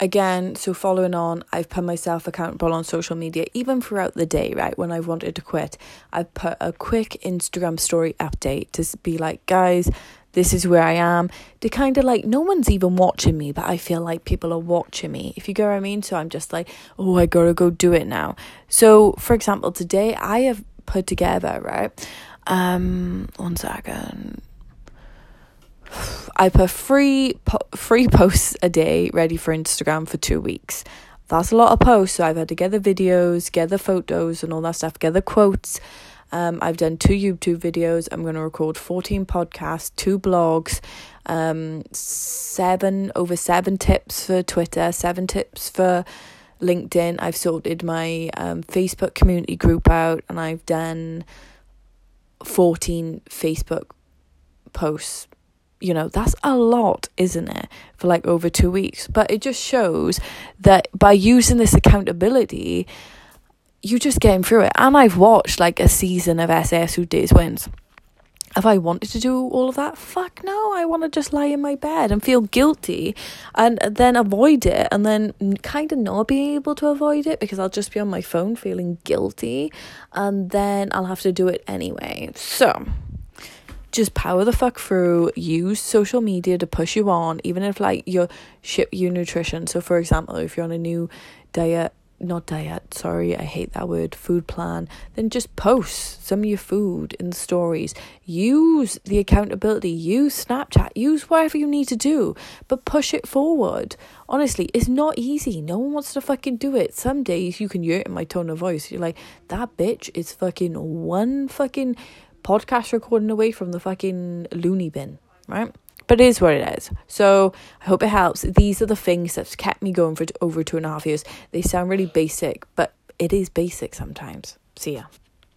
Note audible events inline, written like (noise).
again, so following on, I've put myself accountable on social media, even throughout the day, right? When I've wanted to quit, I've put a quick Instagram story update to be like, guys, this is where I am. To kind of like, no one's even watching me, but I feel like people are watching me, if you get what I mean. So I'm just like, oh, I gotta go do it now. So, for example, today I have put together, right? Um, one second. I put three po- three (laughs) posts a day ready for Instagram for two weeks. That's a lot of posts. So I've had to get the videos, get the photos, and all that stuff. Get the quotes. Um, I've done two YouTube videos. I'm going to record fourteen podcasts, two blogs, um, seven over seven tips for Twitter, seven tips for LinkedIn. I've sorted my um, Facebook community group out, and I've done fourteen Facebook posts you know, that's a lot, isn't it, for like over two weeks? But it just shows that by using this accountability, you're just getting through it. And I've watched like a season of SAS Who Dares Wins. If I wanted to do all of that, fuck no, I want to just lie in my bed and feel guilty and then avoid it and then kind of not be able to avoid it because I'll just be on my phone feeling guilty and then I'll have to do it anyway. So, just power the fuck through use social media to push you on even if like your ship your nutrition. So for example if you're on a new diet not diet sorry i hate that word food plan then just post some of your food in the stories. Use the accountability. Use snapchat. Use whatever you need to do but push it forward. Honestly it's not easy. No one wants to fucking do it. Some days you can hear it in my tone of voice. You're like that bitch is fucking one fucking podcast recording away from the fucking loony bin, right? But it is what it is. So I hope it helps. These are the things that's kept me going for over two and a half years. They sound really basic, but it is basic sometimes. See ya.